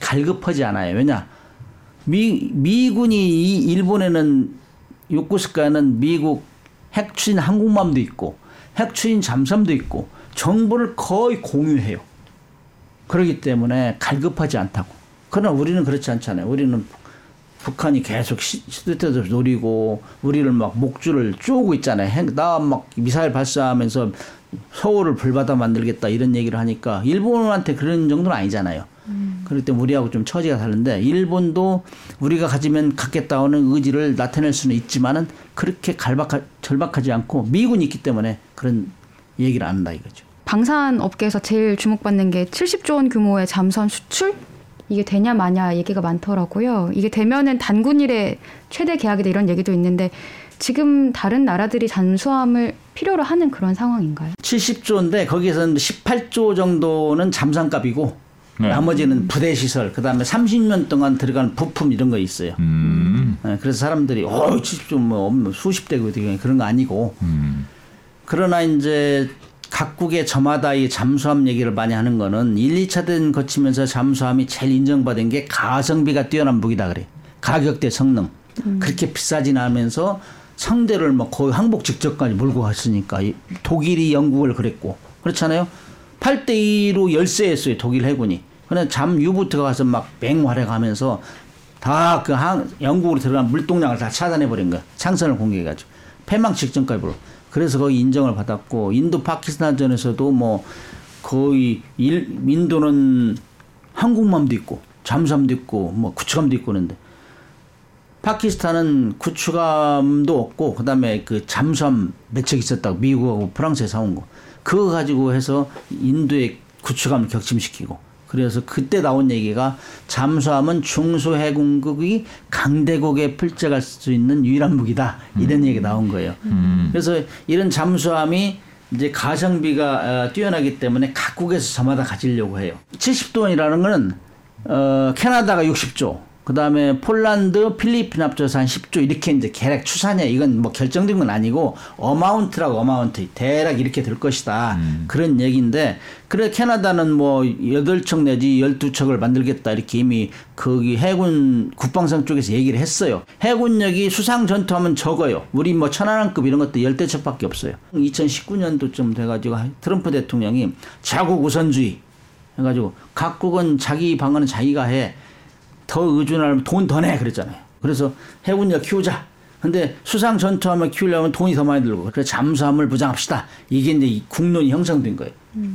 [SPEAKER 3] 갈급하지 않아요. 왜냐 미 미군이 이 일본에는 요코스카는 미국 핵추진 항공모함도 있고 핵추진 잠수함도 있고 정보를 거의 공유해요. 그렇기 때문에 갈급하지 않다고. 그러나 우리는 그렇지 않잖아요. 우리는 북한이 계속 시- 시도 때도 노리고 우리를 막 목줄을 쪼고 있잖아요. 나 막 미사일 발사하면서 서울을 불바다 만들겠다 이런 얘기를 하니까 일본한테 그런 정도는 아니잖아요. 그렇기 때문에 우리하고 좀 처지가 다른데 일본도 우리가 가지면 갖겠다는 의지를 나타낼 수는 있지만은 그렇게 갈박하, 절박하지 않고 미군이 있기 때문에 그런 얘기를 안 한다 이거죠.
[SPEAKER 2] 방산 업계에서 제일 주목받는 게 70조 원 규모의 잠수함 수출 이게 되냐 마냐 얘기가 많더라고요. 이게 되면은 단군 일의 최대 계약이다 이런 얘기도 있는데 지금 다른 나라들이 잠수함을 필요로 하는 그런 상황인가요?
[SPEAKER 3] 70조인데 거기에서는 18조 정도는 잠상값이고
[SPEAKER 1] 네.
[SPEAKER 3] 나머지는 부대 시설 그 다음에 30년 동안 들어간 부품 이런 거 있어요.
[SPEAKER 1] 음.
[SPEAKER 3] 예, 그래서 사람들이 어 70조 뭐 없는 수십 대고 그런 거 아니고
[SPEAKER 1] 음.
[SPEAKER 3] 그러나 이제 각국의 저마다 이 잠수함 얘기를 많이 하는 거는 1, 2차 대 거치면서 잠수함이 제일 인정받은 게 가성비가 뛰어난 무기다 그래. 가격 대 성능. 그렇게 비싸진 않으면서 상대를 뭐 거의 항복 직전까지 몰고 갔으니까 이 독일이 영국을 그랬고 그렇잖아요. 8대 2로 열세했어요 독일 해군이. 그냥 잠 유보트가 가서 막 맹활약하면서 다 그 영국으로 들어간 물동량을 다 차단해 버린 거야. 창선을 공격해가지고 패망 직전까지 불어. 그래서 거기 인정을 받았고 인도 파키스탄전에서도 뭐 거의 일, 인도는 항공모함도 있고 잠수함도 있고 뭐 구축함도 있고 그런데 파키스탄은 구축함도 없고 그다음에 그 잠수함 몇 척 있었다고 미국하고 프랑스에 사온 거 그거 가지고 해서 인도의 구축함을 격침시키고 그래서 그때 나온 얘기가 잠수함은 중소해군국이 강대국에 풀려갈 수 있는 유일한 무기다 이런 얘기가 나온 거예요. 그래서 이런 잠수함이 이제 가성비가 어, 뛰어나기 때문에 각국에서 저마다 가지려고 해요. 70돈이라는 거는 어, 캐나다가 60조, 그 다음에 폴란드, 필리핀 합쳐서 한 10조 이렇게 이제 계략 추산이야. 이건 뭐 결정된 건 아니고 어마운트라고 어마운트 대략 이렇게 될 것이다. 그런 얘기인데 그래 캐나다는 뭐 8척 내지 12척을 만들겠다 이렇게 이미 거기 해군 국방성 쪽에서 얘기를 했어요. 해군력이 수상 전투하면 적어요. 우리 뭐 천안함급 이런 것도 열대 척밖에 없어요. 2019년도쯤 돼가지고 트럼프 대통령이 자국 우선주의 해가지고 각국은 자기 방어는 자기가 해. 더 의존하면 돈 더 내 그랬잖아요. 그래서 해군력 키우자. 근데 수상 전투함을 키우려면 돈이 더 많이 들고 그래서 잠수함을 부장합시다. 이게 이제 이 국론이 형성된 거예요.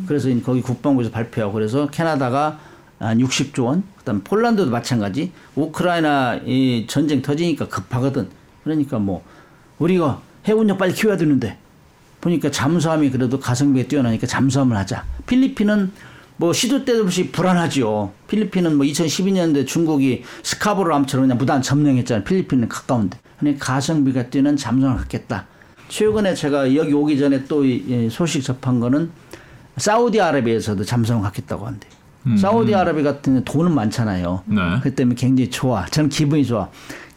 [SPEAKER 3] 그래서 이제 거기 국방부에서 발표하고 그래서 캐나다가 한 60조 원, 그다음 폴란드도 마찬가지. 우크라이나 이 전쟁 터지니까 급하거든. 그러니까 뭐 우리가 해군력 빨리 키워야 되는데 보니까 잠수함이 그래도 가성비가 뛰어나니까 잠수함을 하자. 필리핀은 뭐 시도 때도 없이 불안하지요. 필리핀은 뭐 2012년대 중국이 스카보르함처럼 그냥 무단 점령했잖아요. 필리핀은 가까운데. 그러니까 가성비가 뛰는 잠수함을 갖겠다. 최근에 제가 여기 오기 전에 또이 소식 접한 거는 사우디아라비아에서도 잠수함을 갖겠다고 한대. 사우디아라비 같은 데 돈은 많잖아요.
[SPEAKER 1] 네.
[SPEAKER 3] 그 때문에 굉장히 좋아. 저는 기분이 좋아.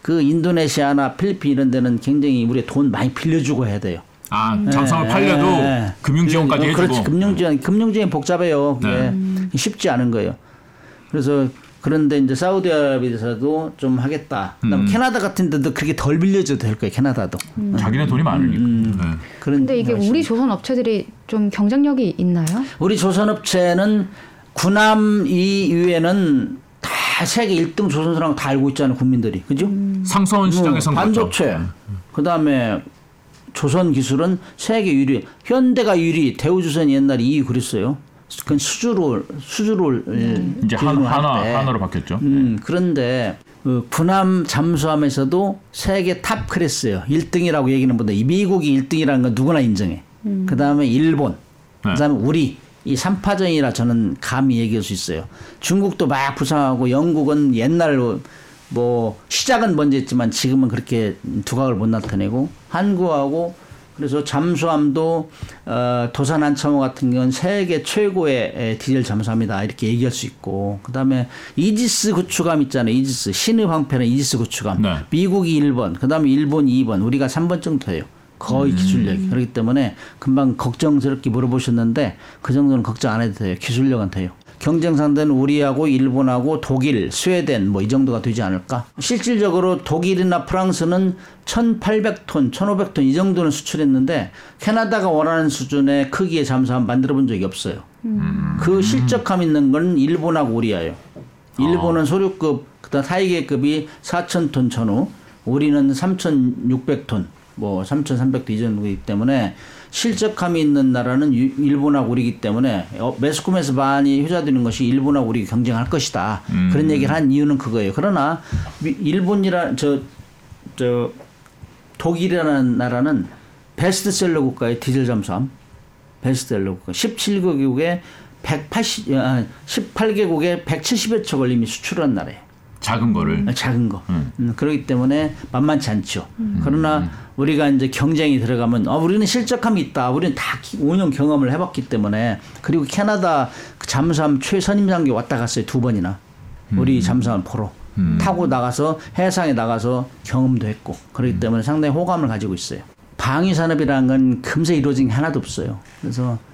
[SPEAKER 3] 그 인도네시아나 필리핀 이런 데는 굉장히 우리 돈 많이 빌려주고 해야 돼요.
[SPEAKER 1] 아 잠수함을
[SPEAKER 3] 예,
[SPEAKER 1] 팔려도
[SPEAKER 3] 예.
[SPEAKER 1] 금융 지원까지
[SPEAKER 3] 어,
[SPEAKER 1] 해주고.
[SPEAKER 3] 그렇지. 금융 지원, 금융 지원이 복잡해요.
[SPEAKER 1] 네.
[SPEAKER 3] 쉽지 않은 거예요. 그래서 그런데 이제 사우디아라비아에서도 좀 하겠다. 그다음에
[SPEAKER 1] 음.
[SPEAKER 3] 캐나다 같은 데도 그렇게 덜 빌려줘도 될 거예요. 캐나다도.
[SPEAKER 1] 자기네 돈이 많으니까. 네.
[SPEAKER 3] 그런
[SPEAKER 2] 근데 이게
[SPEAKER 3] 말씀.
[SPEAKER 2] 우리 조선 업체들이 좀 경쟁력이 있나요?
[SPEAKER 3] 우리 조선 업체는 군함 이외에는 다 세계 1등 조선사라고 다 알고 있잖아요. 국민들이. 그죠?
[SPEAKER 1] 상선 시장에선
[SPEAKER 3] 음,
[SPEAKER 1] 그렇죠.
[SPEAKER 3] 반도체. 그다음에 조선 기술은 세계 유리. 현대가 유리. 대우조선이 옛날에 2위 그랬어요. 그건 수주로 수주를
[SPEAKER 1] 이제 한,
[SPEAKER 3] 기준으로 할
[SPEAKER 1] 하나
[SPEAKER 3] 때.
[SPEAKER 1] 하나로 바뀌었죠.
[SPEAKER 3] 음, 그런데 그 군함 잠수함에서도 세계 top class예요. 1등이라고 얘기는 못해. 이 미국이 1등이라는 건 누구나 인정해. 그다음에 일본.
[SPEAKER 1] 네.
[SPEAKER 3] 그다음에 우리 이 3파전이라 저는 감히 얘기할 수 있어요. 중국도 막 부상하고 영국은 옛날 뭐 시작은 먼저 했지만 지금은 그렇게 두각을 못 나타내고 한국하고 그래서 잠수함도 어, 도산 안창호 같은 경우는 세계 최고의 에, 디젤 잠수함이다. 이렇게 얘기할 수 있고 그다음에 이지스 구축함 있잖아요. 이지스 신의 방패는 이지스 구축함.
[SPEAKER 1] 네.
[SPEAKER 3] 미국이 1번 그다음에 일본이 2번. 우리가 3번 정도예요. 거의 기술력이. 그렇기 때문에 금방 걱정스럽게 물어보셨는데 그 정도는 걱정 안 해도 돼요. 기술력은 돼요 경쟁 상대는 우리하고 일본하고 독일, 스웨덴 뭐 이 정도가 되지 않을까? 실질적으로 독일이나 프랑스는 1,800톤, 1,500톤 이 정도는 수출했는데 캐나다가 원하는 수준의 크기의 잠수함 만들어 본 적이 없어요. 그 실적감 있는 건 일본하고 우리예요. 일본은 소류급, 그다음 타이계급이 4,000톤 전후, 우리는 3,600톤, 뭐 3,300톤 이 정도이기 때문에 실적감이 있는 나라는 유- 일본하고 우리이기 때문에 어, 매스컴에서 많이 효자되는 것이 일본하고 우리 경쟁할 것이다. 그런 얘기를 한 이유는 그거예요. 그러나 미- 일본이라 저, 저 독일이라는 나라는 베스트셀러 국가의 디젤 잠수함 베스트셀러 국가 17개국에 180 아, 18개국에 170여 척 걸림이 수출한 나라예요.
[SPEAKER 1] 작은 거를.
[SPEAKER 3] 작은 거. 음, 그렇기 때문에 만만치 않죠. 그러나 우리가 이제 경쟁이 들어가면 아, 우리는 실적함이 있다. 우리는 다 5년 경험을 해봤기 때문에 그리고 캐나다 그 잠수함 최선임 상기 왔다 갔어요 두 번이나 우리 잠수함 포로 타고 나가서 해상에 나가서 경험도 했고 그렇기 때문에 상당히 호감을 가지고 있어요. 방위 산업이라는 건 금세 이루어진 게 하나도 없어요. 그래서 음,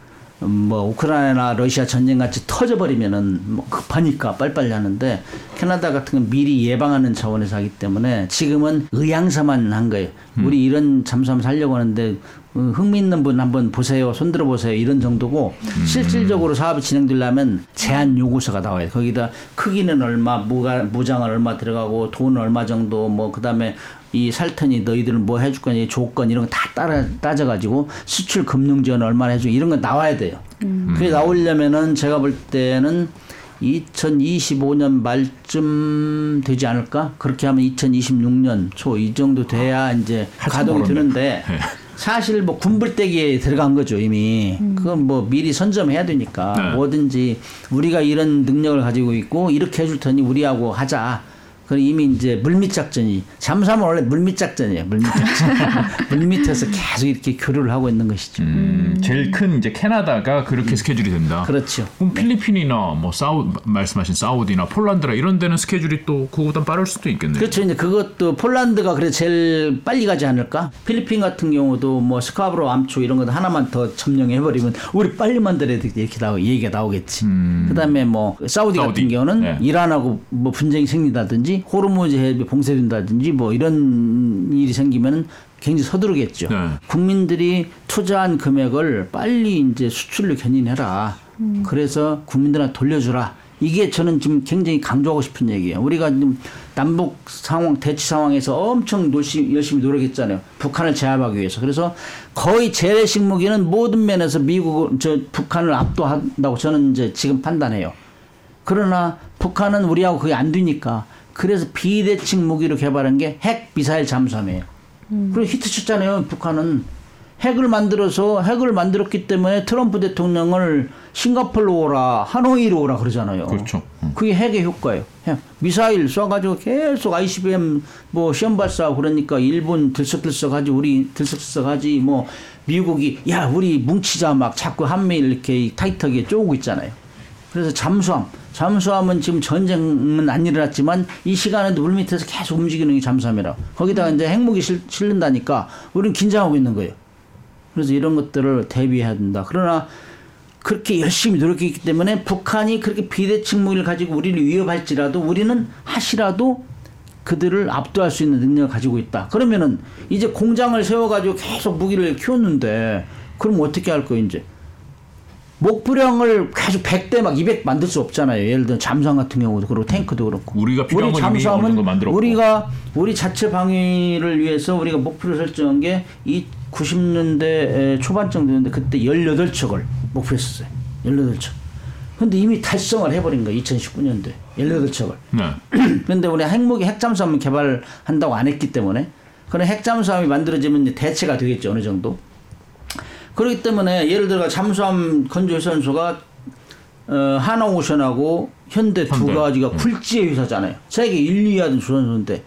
[SPEAKER 3] 뭐 우크라이나 러시아 전쟁 같이 터져버리면은 뭐 급하니까 빨리빨리 하는데 캐나다 같은 건 미리 예방하는 차원에서 하기 때문에 지금은 의향서만 한 거예요. 우리 이런 잠수함 살려고 하는데 어, 흥미있는 분 한번 보세요. 손들어 보세요. 이런 정도고 실질적으로 사업이 진행되려면 제한 요구서가 나와요. 거기다 크기는 얼마, 무가, 무장은 얼마 들어가고 돈 얼마 정도 뭐 그다음에 이 살턴이 너희들은 뭐 해줄 거니 조건 이런 거 다 따라 따져가지고 수출 금융 지원 얼마나 해주고 이런 거 나와야 돼요. 그게 나오려면은 제가 볼 때는 2025년 말쯤 되지 않을까? 그렇게 하면 2026년 초 이 정도 돼야 이제
[SPEAKER 1] 한참
[SPEAKER 3] 가동이. 되는데
[SPEAKER 1] 네.
[SPEAKER 3] 사실 뭐 군불대기에 들어간 거죠 이미. 그건 뭐 미리 선점해야 되니까
[SPEAKER 1] 네.
[SPEAKER 3] 뭐든지 우리가 이런 능력을 가지고 있고 이렇게 해줄 테니 우리하고 하자. 그 이미 이제 물밑 작전이 잠수함은 원래 물밑 작전이에요. 물밑 작전. 물밑에서 계속 이렇게 교류를 하고 있는 것이죠.
[SPEAKER 1] 음, 제일 큰 이제 캐나다가 그렇게 스케줄이 된다.
[SPEAKER 3] 그렇죠.
[SPEAKER 1] 그럼 필리핀이나 뭐 사우 말씀하신 사우디나 폴란드나 이런 데는 스케줄이 또 그거보다 빠를 수도 있겠네요.
[SPEAKER 3] 그렇죠. 이제 그것도 폴란드가 그래 제일 빨리 가지 않을까? 필리핀 같은 경우도 뭐 스카브로 암초 이런 거 하나만 더 점령해 버리면 우리 빨리 만들어야 돼 이렇게 나오 얘기가 나오겠지. 그다음에 뭐 사우디,
[SPEAKER 1] 음. 사우디.
[SPEAKER 3] 같은 경우는
[SPEAKER 1] 네.
[SPEAKER 3] 이란하고 뭐 분쟁이 생긴다든지 호르무즈 해협이 봉쇄된다든지 뭐 이런 일이 생기면은 굉장히 서두르겠죠.
[SPEAKER 1] 네.
[SPEAKER 3] 국민들이 투자한 금액을 빨리 이제 수출로 견인해라. 그래서 국민들한테 돌려주라. 이게 저는 지금 굉장히 강조하고 싶은 얘기예요. 우리가 지금 남북 상황, 대치 상황에서 엄청 열심히, 열심히 노력했잖아요. 북한을 제압하기 위해서. 그래서 거의 재래식 무기는 모든 면에서 미국, 저 북한을 압도한다고 저는 이제 지금 판단해요. 그러나 북한은 우리하고 그게 안 되니까 그래서 비대칭 무기로 개발한 게 핵 미사일 잠수함이에요. 그리고 히트 쳤잖아요. 북한은 핵을 만들어서 핵을 만들었기 때문에 트럼프 대통령을 싱가폴로 오라 하노이로 오라 그러잖아요.
[SPEAKER 1] 그렇죠. 음.
[SPEAKER 3] 그게 핵의 효과예요. 핵. 미사일 쏴가지고 계속 ICBM 뭐 시험 발사하고 그러니까 일본 들썩들썩하지 우리 들썩들썩하지 뭐 미국이 야 우리 뭉치자 막 자꾸 한미일 이렇게 타이트하게 쪼고 있잖아요. 그래서 잠수함, 잠수함은 지금 전쟁은 안 일어났지만 이 시간에도 물 밑에서 계속 움직이는 게 잠수함이라. 거기다가 이제 핵무기 실, 실른다니까 우리는 긴장하고 있는 거예요. 그래서 이런 것들을 대비해야 된다. 그러나 그렇게 열심히 노력했기 때문에 북한이 그렇게 비대칭 무기를 가지고 우리를 위협할지라도 우리는 하시라도 그들을 압도할 수 있는 능력을 가지고 있다. 그러면은 이제 공장을 세워가지고 계속 무기를 키웠는데 그럼 어떻게 할 거예요, 이제? 목표량을 계속 100대 막 200 만들 수 없잖아요. 예를 들어 잠수함 같은 경우도 그렇고 탱크도 그렇고.
[SPEAKER 1] 우리가 필요한 정도 만들었고.
[SPEAKER 3] 우리가 우리 자체 방위를 위해서 우리가 목표를 설정한 게 이 90년대 초반 정도였는데 그때 18척을 목표했었어요. 18척. 근데 이미 달성을 해버린 거예요. 2019년도에 18척을.
[SPEAKER 1] 네.
[SPEAKER 3] 그런데 우리 핵무기 핵잠수함을 개발한다고 안 했기 때문에 그런 핵잠수함이 만들어지면 이제 대체가 되겠죠 어느 정도. 그렇기 때문에 예를 들어 잠수함 건조 선수가 어, 하나오션하고 현대 두
[SPEAKER 1] 현대.
[SPEAKER 3] 가지가 굴지의 회사잖아요. 세계 1, 2위 하던 주선수인데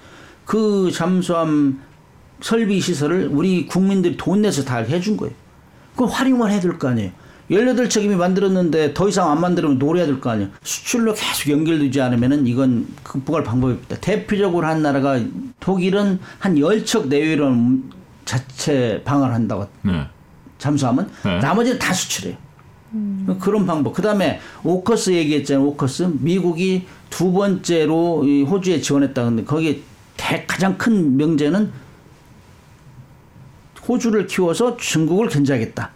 [SPEAKER 3] 그 잠수함 설비 시설을 우리 국민들이 돈 내서 다 해준 거예요. 그럼 활용을 해야 될 거 아니에요. 18척 이미 만들었는데 더 이상 안 만들면 노려야 될 거 아니에요. 수출로 계속 연결되지 않으면은 이건 극복할 방법이 없다. 대표적으로 한 나라가 독일은 한 10척 내외로 자체 방어를 한다고
[SPEAKER 1] 네.
[SPEAKER 3] 잠수함은
[SPEAKER 1] 네.
[SPEAKER 3] 나머지는 다 수출해요. 그런 방법. 그 다음에 오커스 얘기했잖아요. 오커스 미국이 두 번째로 이 호주에 지원했다. 근데 거기에 대, 가장 큰 명제는 호주를 키워서 중국을 견제하겠다.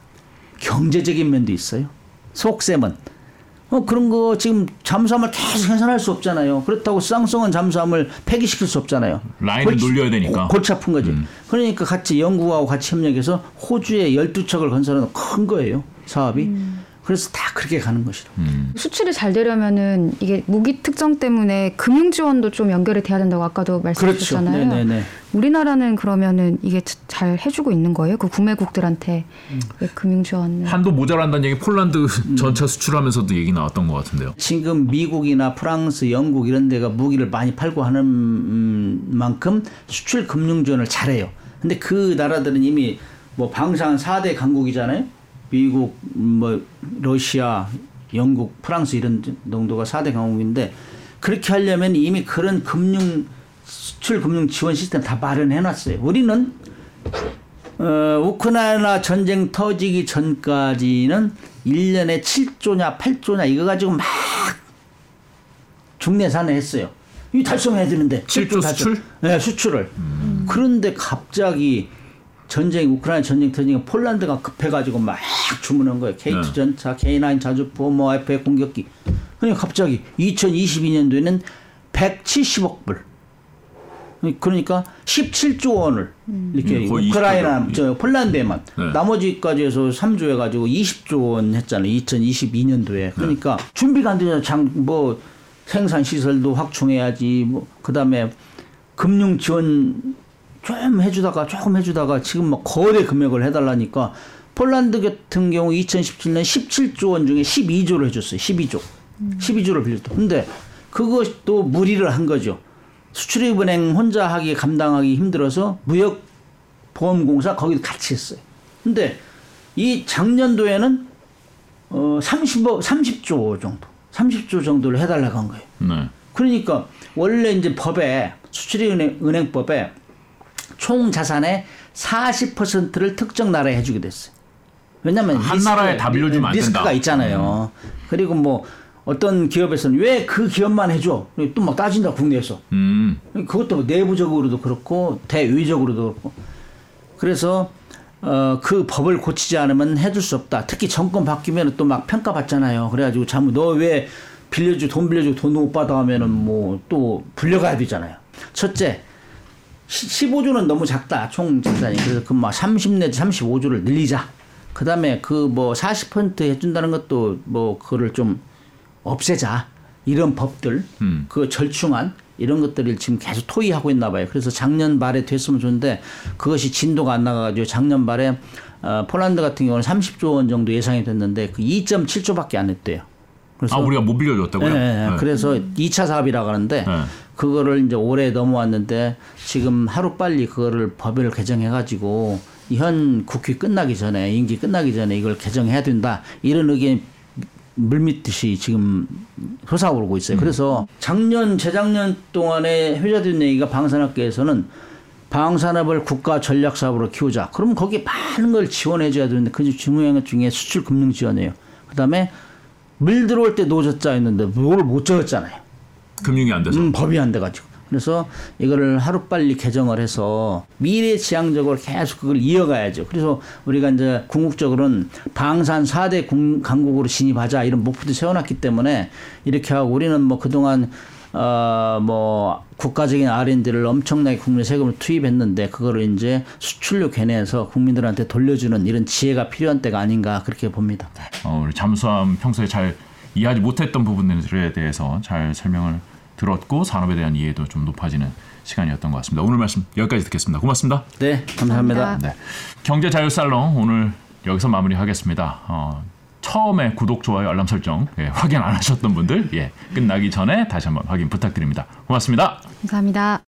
[SPEAKER 3] 경제적인 면도 있어요. 속셈은. 어, 그런 거 지금 잠수함을 계속 생산할 수 없잖아요. 그렇다고 쌍성은 잠수함을 폐기시킬 수 없잖아요.
[SPEAKER 1] 라인을 놀려야 되니까. 음.
[SPEAKER 3] 고- 골치 아픈 거지. 그러니까 같이 영국하고 같이 협력해서 호주에 12척을 건설하는 큰 거예요. 사업이. 그래서 다 그렇게 가는 것이라.
[SPEAKER 1] 음.
[SPEAKER 2] 수출이 잘 되려면은 이게 무기 특성 때문에 금융 지원도 좀 연결이 돼야 된다고 아까도
[SPEAKER 3] 그렇죠.
[SPEAKER 2] 말씀하셨잖아요.
[SPEAKER 3] 네네네.
[SPEAKER 2] 우리나라는 그러면은 이게 잘 해주고 있는 거예요? 그 구매국들한테
[SPEAKER 3] 음.
[SPEAKER 2] 왜 금융 지원을?
[SPEAKER 1] 한도 모자란다는 얘기 폴란드 전차 수출하면서도 얘기 나왔던 것 같은데요.
[SPEAKER 3] 지금 미국이나 프랑스, 영국 이런 데가 무기를 많이 팔고 하는 음, 만큼 수출 금융 지원을 잘해요. 근데 그 나라들은 이미 뭐 방산 4대 강국이잖아요. 미국, 뭐 러시아, 영국, 프랑스 이런 정도가 4대 강국인데 그렇게 하려면 이미 그런 금융 수출 금융 지원 시스템 다 마련해 놨어요. 우리는 어, 우크라이나 전쟁 터지기 전까지는 1년에 7조냐 8조냐 이거 가지고 막 중내산에 했어요. 이 달성해야 되는데.
[SPEAKER 1] 7조
[SPEAKER 3] 달성.
[SPEAKER 1] 수출?
[SPEAKER 3] 네, 수출을. 그런데 갑자기 전쟁 우크라이나 전쟁 터지니까 폴란드가 급해가지고 막 주문한 거예요. K2
[SPEAKER 1] 네.
[SPEAKER 3] 전차, K9 자주포, 뭐 F 공격기. 그러니까 갑자기 2022년도에는 170억 불. 그러니까 17조 원을 이렇게
[SPEAKER 1] 음,
[SPEAKER 3] 우크라이나
[SPEAKER 1] 20조.
[SPEAKER 3] 저 폴란드에만
[SPEAKER 1] 네.
[SPEAKER 3] 나머지까지 해서 3조 해가지고 20조 원 했잖아요. 2022년도에. 그러니까 준비가 안 되잖아요. 장뭐 생산 시설도 확충해야지. 뭐 그다음에 금융 지원 좀 해주다가 조금 해주다가 지금 막 거대 금액을 해달라니까 폴란드 같은 경우 2017년 17조 원 중에 12조를 해줬어요. 12조. 12조를 빌렸다. 근데 그것도 무리를 한 거죠. 수출입은행 혼자 하기 감당하기 힘들어서 무역 보험공사 거기도 같이 했어요. 근데 이 작년도에는 어 30억 30조 정도 30조 정도를 해달라고 한 거예요.
[SPEAKER 1] 네.
[SPEAKER 3] 그러니까 원래 이제 법에 수출입은행법에 총 자산의 40%를 특정 나라에 해주게 됐어요. 왜냐하면
[SPEAKER 1] 한 나라에 다 빌려주면 안
[SPEAKER 3] 리스크가
[SPEAKER 1] 된다.
[SPEAKER 3] 있잖아요. 그리고 뭐 어떤 기업에서는 왜 그 기업만 해줘? 또 막 따진다 국내에서.
[SPEAKER 1] 음.
[SPEAKER 3] 그것도 뭐 내부적으로도 그렇고 대외적으로도 그렇고 그래서 어, 그 법을 고치지 않으면 해줄 수 없다. 특히 정권 바뀌면 또 막 평가받잖아요. 그래가지고 참너왜 빌려주 돈 빌려주고 돈 못 받아 하면은 뭐 또 불려가야 되잖아요. 첫째 15조는 너무 작다 총 재산이 그래서 그막 30 내지 35조를 늘리자. 그다음에 그 뭐 40% 해준다는 것도 뭐 그거를 좀 없애자 이런 법들
[SPEAKER 1] 음.
[SPEAKER 3] 그 절충안 이런 것들을 지금 계속 토의하고 있나 봐요. 그래서 작년 말에 됐으면 좋은데 그것이 진도가 안 나가가지고 작년 말에 어, 폴란드 같은 경우는 30조 원 정도 예상이 됐는데 그 2.7조밖에 안 했대요. 그래서
[SPEAKER 1] 아 우리가 못 빌려줬다고요?
[SPEAKER 3] 네, 네.
[SPEAKER 1] 네.
[SPEAKER 3] 그래서 2차 사업이라고 하는데
[SPEAKER 1] 네.
[SPEAKER 3] 그거를 이제 올해 넘어왔는데 지금 하루 빨리 그거를 법을 개정해 가지고 현 국회 끝나기 전에 임기 끝나기 전에 이걸 개정해야 된다 이런 의견이 물밀듯이 지금 솟아오르고 있어요. 그래서 작년 재작년 동안에 회자된 얘기가 방산업계에서는 방산업을 국가 전략 사업으로 키우자. 그럼 거기에 많은 걸 지원해 줘야 되는데 그 중요한 것 중에 수출 금융 지원이에요. 그다음에 물 들어올 때 노젓자 했는데 뭘못 적었잖아요.
[SPEAKER 1] 금융이 안 돼서.
[SPEAKER 3] 음, 법이 안 돼가지고. 그래서 이거를 하루빨리 개정을 해서 미래지향적으로 계속 그걸 이어가야죠. 그래서 우리가 이제 궁극적으로는 방산 4대 군- 강국으로 진입하자 이런 목표도 세워놨기 때문에 이렇게 하고 우리는 뭐 그동안 어뭐 국가적인 R&D를 엄청나게 국내 세금을 투입했는데 그거를 이제 수출료 개내에서 국민들한테 돌려주는 이런 지혜가 필요한 때가 아닌가 그렇게 봅니다.
[SPEAKER 1] 어, 우리 잠수함 평소에 잘 이해하지 못했던 부분들에 대해서 잘 설명을 들었고 산업에 대한 이해도 좀 높아지는 시간이었던 것 같습니다. 오늘 말씀 여기까지 듣겠습니다. 고맙습니다.
[SPEAKER 3] 네, 감사합니다.
[SPEAKER 2] 감사합니다.
[SPEAKER 1] 네. 경제 자유 살롱 오늘 여기서 마무리하겠습니다. 어, 처음에 구독, 좋아요, 알람 설정 예, 확인 안 하셨던 분들 예, 끝나기 전에 다시 한번 확인 부탁드립니다. 고맙습니다.
[SPEAKER 2] 감사합니다.